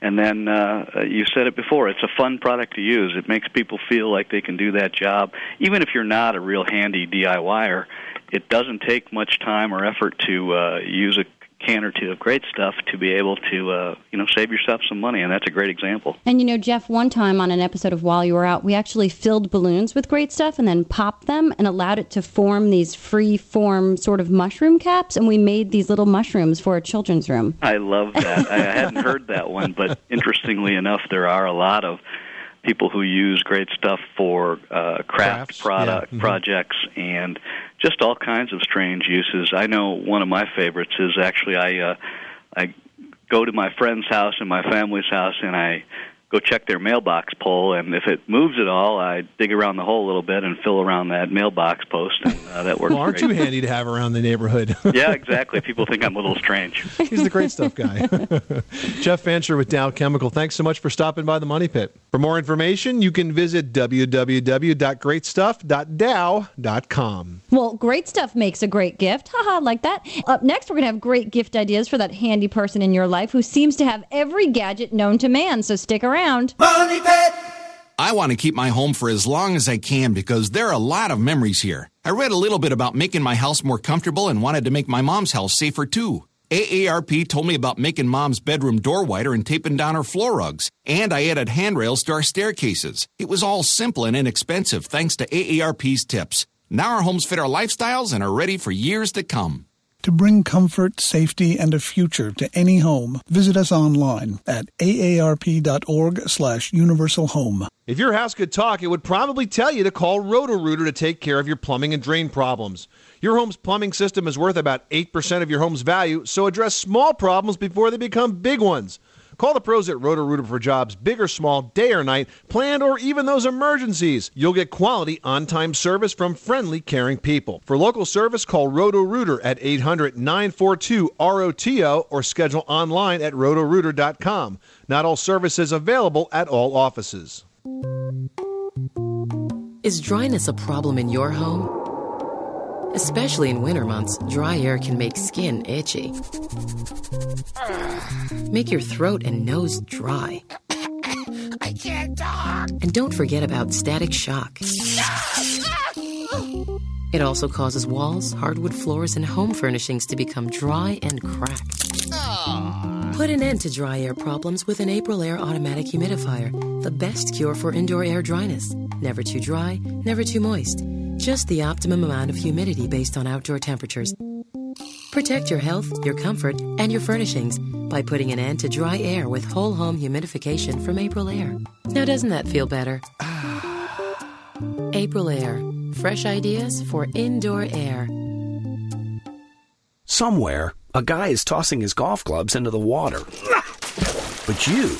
[SPEAKER 18] and then uh, you said it before. It's a fun product to use. It makes people feel like they can do that job, even if you're not a real handy DIYer. It doesn't take much time or effort to uh, use a can or two of great stuff to be able to uh, you know save yourself some money, and that's a great example.
[SPEAKER 19] And you know, Jeff, one time on an episode of While You Were Out, we actually filled balloons with great stuff and then popped them and allowed it to form these free form sort of mushroom caps. And we made these little mushrooms for a children's room.
[SPEAKER 18] I love that. I hadn't heard that one, but interestingly enough, there are a lot of people who use great stuff for uh, craft product
[SPEAKER 1] yeah. Mhm.
[SPEAKER 18] projects and just all kinds of strange uses. I know one of my favorites is actually I uh, I go to my friend's house and my family's house and I go check their mailbox pole and if it moves at all I dig around the hole a little bit and fill around that mailbox post and uh, that works
[SPEAKER 1] Well, aren't
[SPEAKER 18] great.
[SPEAKER 1] you handy to have around the neighborhood?
[SPEAKER 18] yeah, exactly. People think I'm a little strange.
[SPEAKER 1] He's the great stuff guy. Jeff Fancher with Dow Chemical. Thanks so much for stopping by the Money Pit. For more information, you can visit www.greatstuff.dow.com.
[SPEAKER 19] Well, great stuff makes a great gift. Haha, like that. Up next, we're going to have great gift ideas for that handy person in your life who seems to have every gadget known to man. So stick around.
[SPEAKER 20] Money Pit! I want to keep my home for as long as I can because there are a lot of memories here. I read a little bit about making my house more comfortable and wanted to make my mom's house safer too. AARP told me about making mom's bedroom door wider and taping down her floor rugs. And I added handrails to our staircases. It was all simple and inexpensive thanks to AARP's tips. Now our homes fit our lifestyles and are ready for years to come.
[SPEAKER 9] To bring comfort, safety, and a future to any home, visit us online at aarp.org slash universal home.
[SPEAKER 1] If your house could talk, it would probably tell you to call Roto-Rooter to take care of your plumbing and drain problems. Your home's plumbing system is worth about 8% of your home's value, so address small problems before they become big ones. Call the pros at Roto-Rooter for jobs big or small, day or night, planned or even those emergencies. You'll get quality on-time service from friendly, caring people. For local service, call Roto-Rooter at 800-942-ROTO or schedule online at rotorooter.com. Not all services available at all offices.
[SPEAKER 21] Is dryness a problem in your home? Especially in winter months, dry air can make skin itchy. Make your throat and nose dry.
[SPEAKER 3] I can't talk.
[SPEAKER 21] And don't forget about static shock. It also causes walls, hardwood floors, and home furnishings to become dry and crack. Put an end to dry air problems with an Aprilaire automatic humidifier, the best cure for indoor air dryness. Never too dry, never too moist. Just the optimum amount of humidity based on outdoor temperatures. Protect your health, your comfort, and your furnishings by putting an end to dry air with whole home humidification from Aprilaire. Now, doesn't that feel better? Aprilaire. Fresh ideas for indoor air.
[SPEAKER 13] Somewhere, a guy is tossing his golf clubs into the water. But you,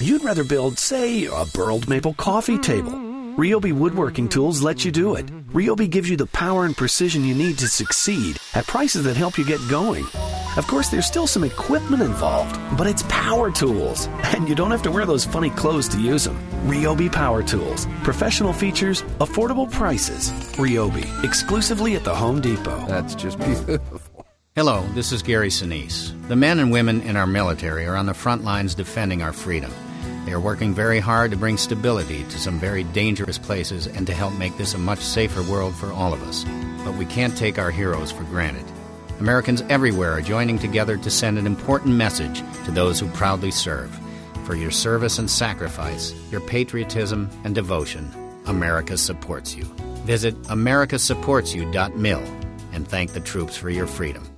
[SPEAKER 13] you'd rather build, say, a burled maple coffee table. Ryobi Woodworking Tools let you do it. Ryobi gives you the power and precision you need to succeed at prices that help you get going. Of course, there's still some equipment involved, but it's power tools, and you don't have to wear those funny clothes to use them. Ryobi Power Tools. Professional features, affordable prices. Ryobi, exclusively at the Home Depot.
[SPEAKER 22] That's just beautiful. Hello, this is Gary Sinise. The men and women in our military are on the front lines defending our freedom. They are working very hard to bring stability to some very dangerous places and to help make this a much safer world for all of us. But we can't take our heroes for granted. Americans everywhere are joining together to send an important message to those who proudly serve. For your service and sacrifice, your patriotism and devotion, America supports you. Visit americasupportsyou.mil and thank the troops for your freedom.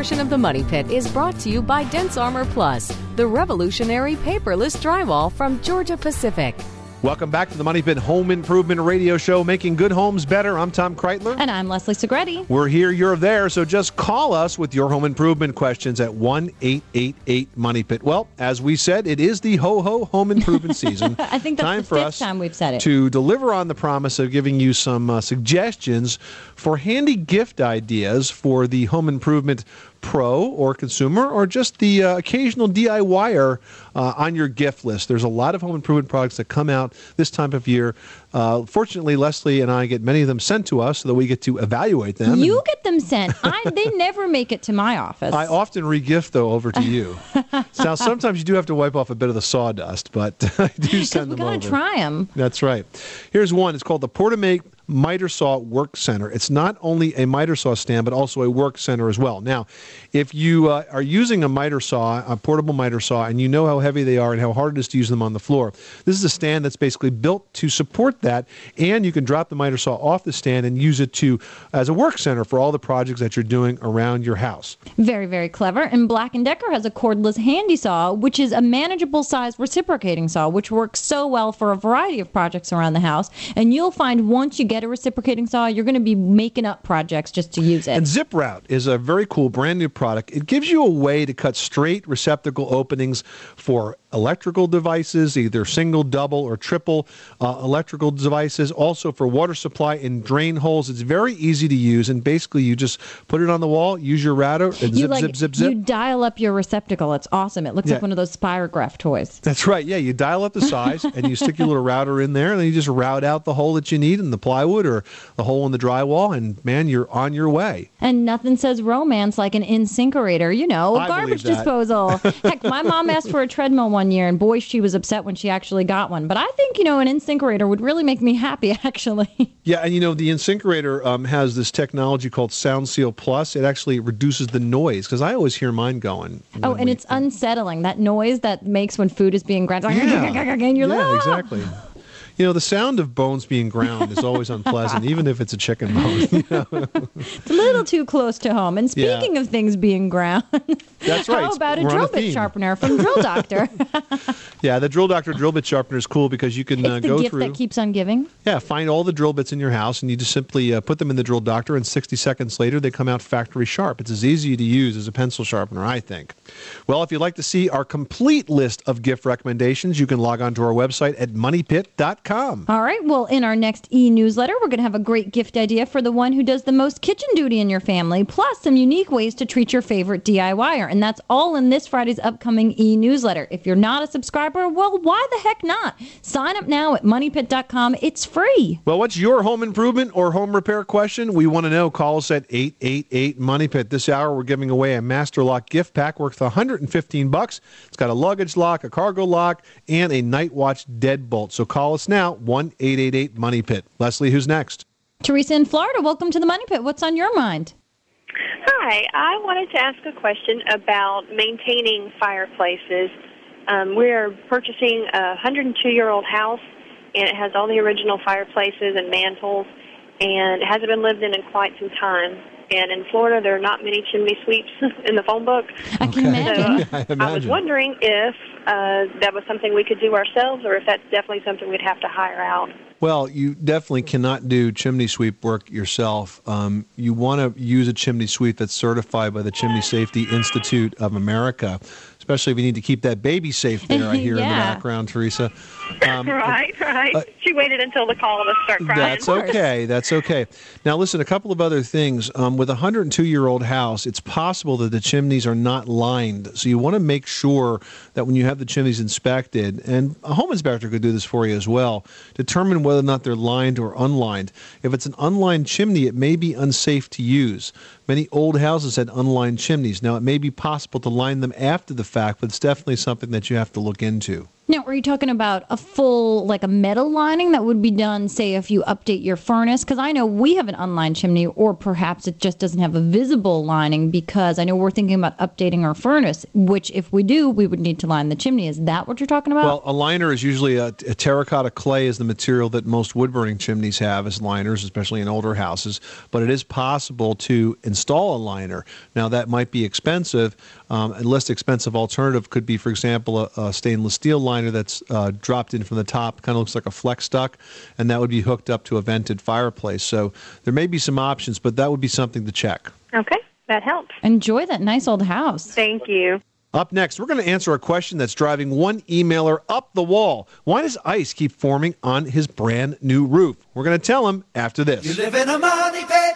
[SPEAKER 14] Portion portion of the Money Pit is brought to you by DensArmor Plus, the revolutionary paperless drywall from Georgia Pacific.
[SPEAKER 1] Welcome back to the Money Pit Home Improvement Radio Show, making good homes better. I'm Tom Kraeutler.
[SPEAKER 2] And I'm Leslie Segrete.
[SPEAKER 1] We're here, you're there, so just call us with your home improvement questions at 1 888 Money Pit. Well, as we said, it is the ho ho home improvement season.
[SPEAKER 2] I think that's
[SPEAKER 1] Time
[SPEAKER 2] the
[SPEAKER 1] for
[SPEAKER 2] fifth
[SPEAKER 1] us
[SPEAKER 2] time we've said it.
[SPEAKER 1] to deliver on the promise of giving you some uh, suggestions for handy gift ideas for the home improvement pro or consumer or just the uh, occasional DIYer uh, on your gift list. There's a lot of home improvement products that come out this time of year. Uh, fortunately, Leslie and I get many of them sent to us so that we get to evaluate them.
[SPEAKER 2] You get them sent. I they never make it to my office.
[SPEAKER 1] I often regift though over to you. now sometimes you do have to wipe off a bit of the sawdust, but I do send
[SPEAKER 2] we
[SPEAKER 1] them
[SPEAKER 2] gotta
[SPEAKER 1] over.
[SPEAKER 2] try them.
[SPEAKER 1] That's right. Here's one. It's called the Portamate Miter Saw Work Center. It's not only a miter saw stand, but also a work center as well. Now, if you uh, are using a miter saw, a portable miter saw, and you know how heavy they are and how hard it is to use them on the floor, this is a stand that's basically built to support that, and you can drop the miter saw off the stand and use it to as a work center for all the projects that you're doing around your house.
[SPEAKER 2] Very, very clever. And Black & Decker has a cordless handy saw, which is a manageable size reciprocating saw, which works so well for a variety of projects around the house. And you'll find once you get a reciprocating saw, you're going to be making up projects just to use it.
[SPEAKER 1] And Zip Route is a very cool brand new product. It gives you a way to cut straight receptacle openings for for electrical devices, either single, double, or triple uh, electrical devices. Also for water supply and drain holes. It's very easy to use, and basically you just put it on the wall, use your router, and
[SPEAKER 2] you
[SPEAKER 1] zip,
[SPEAKER 2] like
[SPEAKER 1] zip, zip, zip.
[SPEAKER 2] you dial up your receptacle. It's awesome. It looks
[SPEAKER 1] Yeah.
[SPEAKER 2] like one of those Spirograph toys.
[SPEAKER 1] That's right. Yeah, you dial up the size and you stick your little router in there, and then you just route out the hole that you need in the plywood or the hole in the drywall, and man, you're on your way.
[SPEAKER 2] And nothing says romance like an InSinkErator, you know,
[SPEAKER 1] I
[SPEAKER 2] garbage disposal. Heck, my mom asked for a treadmill one year, and boy, she was upset when she actually got one. But I think, you know, an InSinkErator would really make me happy, actually.
[SPEAKER 1] Yeah, and you know the InSinkErator um, has this technology called Sound Seal Plus. It actually reduces the noise because I always hear mine going.
[SPEAKER 2] oh, and it's unsettling. That noise that makes when food is being ground. and you're like,
[SPEAKER 1] yeah,
[SPEAKER 2] "Ah!"
[SPEAKER 1] exactly. You know, the sound of bones being ground is always unpleasant, even if it's a chicken bone. you know?
[SPEAKER 2] It's a little too close to home. And
[SPEAKER 1] Yeah.
[SPEAKER 2] speaking of things being ground,
[SPEAKER 1] That's right.
[SPEAKER 2] how about a drill bit
[SPEAKER 1] theme.
[SPEAKER 2] sharpener from Drill Doctor?
[SPEAKER 1] Yeah, the drill doctor drill bit sharpener is cool because you can uh,
[SPEAKER 2] it's the
[SPEAKER 1] go
[SPEAKER 2] gift
[SPEAKER 1] through.
[SPEAKER 2] that keeps on giving.
[SPEAKER 1] Yeah, find all the drill bits in your house, and you just simply uh, put them in the drill doctor, and 60 seconds later, they come out factory sharp. It's as easy to use as a pencil sharpener, I think. Well, if you'd like to see our complete list of gift recommendations, you can log on to our website at moneypit.com.
[SPEAKER 2] All right. Well, in our next e newsletter, we're going to have a great gift idea for the one who does the most kitchen duty in your family, plus some unique ways to treat your favorite DIYer. And that's all in this Friday's upcoming e newsletter. If you're not a subscriber, well, why the heck not? Sign up now at moneypit.com. It's free.
[SPEAKER 1] Well, what's your home improvement or home repair question? We want to know. Call us at 888 Money Pit. This hour, we're giving away a Master Lock gift pack worth 115 bucks. It's got a luggage lock, a cargo lock, and a Night Watch deadbolt. So call us now, 1 888 Money Pit. Leslie, who's next?
[SPEAKER 2] Teresa in Florida, welcome to the Money Pit. What's on your mind?
[SPEAKER 23] Hi, I wanted to ask a question about maintaining fireplaces. Um, we're purchasing a 102 year old house, and it has all the original fireplaces and mantles, and it hasn't been lived in in quite some time. And in Florida, there are not many chimney sweeps in the phone book.
[SPEAKER 2] I can
[SPEAKER 1] imagine.
[SPEAKER 23] So,
[SPEAKER 1] I
[SPEAKER 23] I was wondering if uh, that was something we could do ourselves, or if that's definitely something we'd have to hire out.
[SPEAKER 1] Well, you definitely cannot do chimney sweep work yourself. Um, you want to use a chimney sweep that's certified by the Chimney Safety Institute of America, especially if you need to keep that baby safe there, I hear in the background, Teresa. Um,
[SPEAKER 23] right, right.
[SPEAKER 1] uh,
[SPEAKER 23] she waited until the call to start crying.
[SPEAKER 1] That's okay. That's okay. Now, listen, a couple of other things. Um, with a 102 year old house, it's possible that the chimneys are not lined. So you want to make sure that when you have the chimneys inspected, and a home inspector could do this for you as well, determine whether or not they're lined or unlined. If it's an unlined chimney, it may be unsafe to use. Many old houses had unlined chimneys. Now, it may be possible to line them after the fact, but it's definitely something that you have to look into.
[SPEAKER 2] Now, are you talking about a full, like a metal lining that would be done, say, if you update your furnace? Because I know we have an unlined chimney, or perhaps it just doesn't have a visible lining because I know we're thinking about updating our furnace, which if we do, we would need to line the chimney. Is that what you're talking about?
[SPEAKER 1] Well, a liner is usually a, a terracotta clay is the material that most wood burning chimneys have as liners, especially in older houses. But it is possible to install a liner. Now that might be expensive. Um, a less expensive alternative could be, for example, a, a stainless steel liner that's uh, dropped in from the top, kind of looks like a flex duct, and that would be hooked up to a vented fireplace. So there may be some options, but that would be something to check.
[SPEAKER 23] Okay, that helps.
[SPEAKER 2] Enjoy that nice old house.
[SPEAKER 23] Thank you.
[SPEAKER 1] Up next, we're going to answer a question that's driving one emailer up the wall. Why does ice keep forming on his brand new roof? We're going to tell him after this.
[SPEAKER 3] You live in a money pit.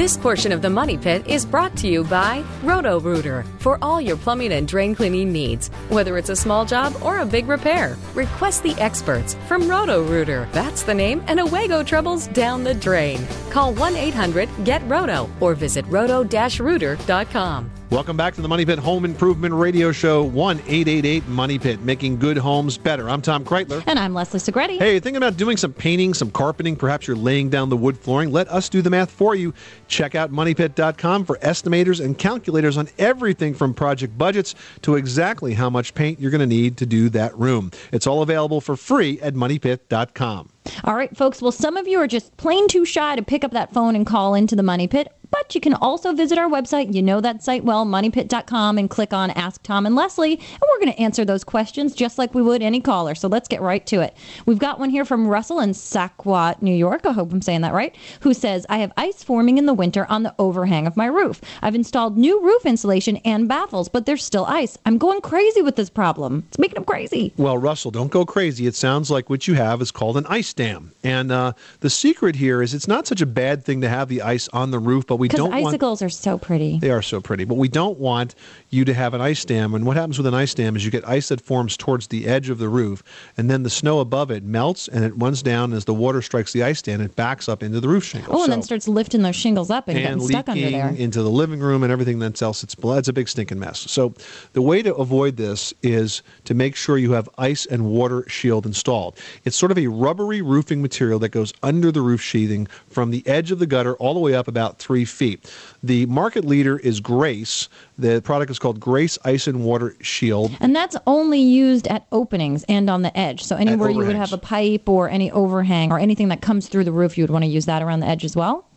[SPEAKER 14] This portion of the Money Pit is brought to you by Roto Rooter for all your plumbing and drain cleaning needs, whether it's a small job or a big repair. Request the experts from Roto Rooter. That's the name, and away go troubles down the drain. Call 1 800 GET ROTO or visit roto rooter.com.
[SPEAKER 1] Welcome back to the Money Pit Home Improvement Radio Show, 1 888 Money Pit, making good homes better. I'm Tom Kraeutler.
[SPEAKER 2] And I'm Leslie Segrete.
[SPEAKER 1] Hey, thinking about doing some painting, some carpeting, perhaps you're laying down the wood flooring? Let us do the math for you. Check out moneypit.com for estimators and calculators on everything from project budgets to exactly how much paint you're going to need to do that room. It's all available for free at moneypit.com.
[SPEAKER 2] All right, folks. Well, some of you are just plain too shy to pick up that phone and call into the Money Pit, but you can also visit our website. You know that site well, moneypit.com, and click on Ask Tom and Leslie, and we're going to answer those questions just like we would any caller. So let's get right to it. We've got one here from Russell in Saquat, New York. I hope I'm saying that right. Who says, I have ice forming in the winter on the overhang of my roof. I've installed new roof insulation and baffles, but there's still ice. I'm going crazy with this problem. It's making them crazy.
[SPEAKER 1] Well, Russell, don't go crazy. It sounds like what you have is called an ice dam. And uh, the secret here is it's not such a bad thing to have the ice on the roof, but we
[SPEAKER 2] Because
[SPEAKER 1] don't want.
[SPEAKER 2] icicles are so pretty.
[SPEAKER 1] They are so pretty, but we don't want you to have an ice dam. And what happens with an ice dam is you get ice that forms towards the edge of the roof, and then the snow above it melts and it runs down as the water strikes the ice dam. It backs up into the roof shingle.
[SPEAKER 2] Oh, and
[SPEAKER 1] So-
[SPEAKER 2] then starts lifting those shingles up and,
[SPEAKER 1] and
[SPEAKER 2] getting stuck under there.
[SPEAKER 1] into the living room and everything that's else. It's it's a big stinking mess. So the way to avoid this is to make sure you have ice and water shield installed. It's sort of a rubbery roofing material that goes under the roof sheathing from the edge of the gutter all the way up about three feet. The market leader is Grace. The product is called Grace Ice and Water Shield.
[SPEAKER 2] And that's only used at openings and on the edge. So anywhere you would have a pipe or any overhang or anything that comes through the roof, you would want to use that around the edge as well.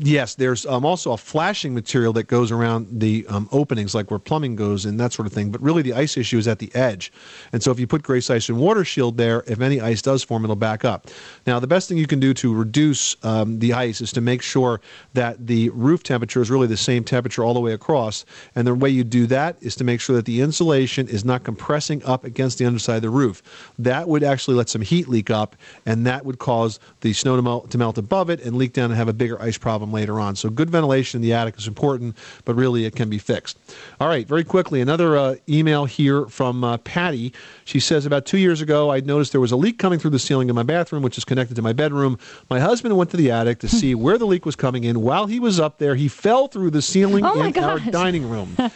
[SPEAKER 1] Yes, there's um, also a flashing material that goes around the um, openings, like where plumbing goes and that sort of thing. But really, the ice issue is at the edge. And so, if you put Grace Ice and Water Shield there, if any ice does form, it'll back up. Now, the best thing you can do to reduce um, the ice is to make sure that the roof temperature is really the same temperature all the way across. And the way you do that is to make sure that the insulation is not compressing up against the underside of the roof. That would actually let some heat leak up, and that would cause the snow to melt, to melt above it and leak down and have a bigger ice problem later on. So good ventilation in the attic is important, but really it can be fixed. All right, very quickly, another uh, email here from uh, Patty. She says, about two years ago, I noticed there was a leak coming through the ceiling in my bathroom, which is connected to my bedroom. My husband went to the attic to see where the leak was coming in. While he was up there, he fell through the ceiling
[SPEAKER 2] Oh,
[SPEAKER 1] in our dining room.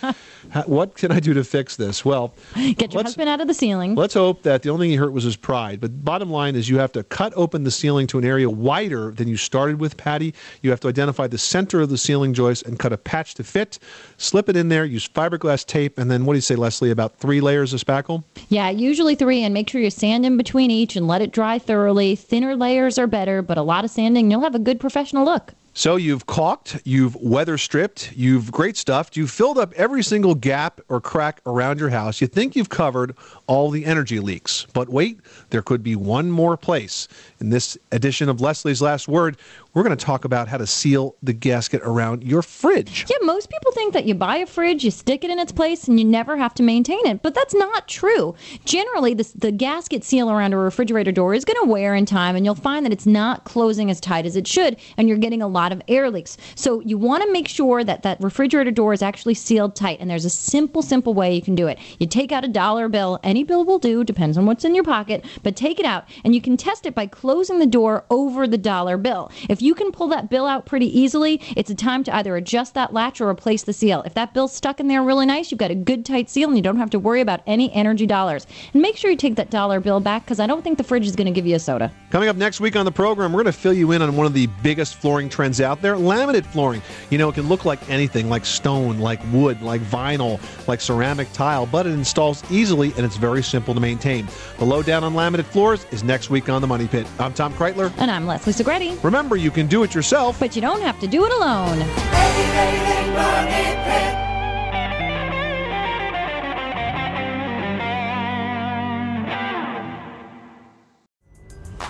[SPEAKER 1] What can I do to fix this? Well,
[SPEAKER 2] Get your
[SPEAKER 1] let's-
[SPEAKER 2] husband out of the ceiling.
[SPEAKER 1] Let's hope that the only thing he hurt was his pride. But bottom line is you have to cut open the ceiling to an area wider than you started with, Patty. You have to identify the center of the ceiling joist and cut a patch to fit. Slip it in there, use fiberglass tape, and then what do you say, Leslie, about three layers of spackle?
[SPEAKER 2] Yeah, usually three, and make sure you sand in between each and let it dry thoroughly. Thinner layers are better, but a lot of sanding, you'll have a good professional look.
[SPEAKER 1] So you've caulked, you've weather stripped, you've great stuffed, you've filled up every single gap or crack around your house. You think you've covered all the energy leaks. But wait, there could be one more place. In this edition of Leslie's Last Word, we're going to talk about how to seal the gasket around your fridge.
[SPEAKER 2] Yeah, most people think that you buy a fridge, you stick it in its place, and you never have to maintain it. But that's not true. Generally, this, the gasket seal around a refrigerator door is going to wear in time, and you'll find that it's not closing as tight as it should, and you're getting a lot of air leaks. So you want to make sure that that refrigerator door is actually sealed tight, and there's a simple, simple way you can do it. You take out a dollar bill, any bill will do, depends on what's in your pocket, but take it out, and you can test it by closing the door over the dollar bill. If you can pull that bill out pretty easily, it's a time to either adjust that latch or replace the seal. If that bill's stuck in there really nice, you've got a good tight seal and you don't have to worry about any energy dollars. And make sure you take that dollar bill back because I don't think the fridge is going to give you a soda.
[SPEAKER 1] Coming up next week on the program, we're going to fill you in on one of the biggest flooring trends out there laminate flooring. You know, it can look like anything, like stone, like wood, like vinyl, like ceramic tile, but it installs easily and it's very simple to maintain. The lowdown on laminate floors is next week on The Money Pit. I'm Tom Kraeutler.
[SPEAKER 2] And I'm Leslie Segrete.
[SPEAKER 1] Remember, you can do it yourself,
[SPEAKER 2] but you don't have to do it alone.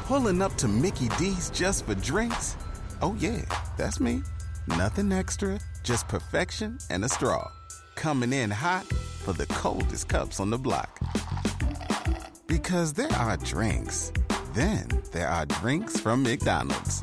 [SPEAKER 24] Pulling up to Mickey D's just for drinks? Oh, yeah, that's me. Nothing extra, just perfection and a straw. Coming in hot for the coldest cups on the block. Because there are drinks, then there are drinks from McDonald's.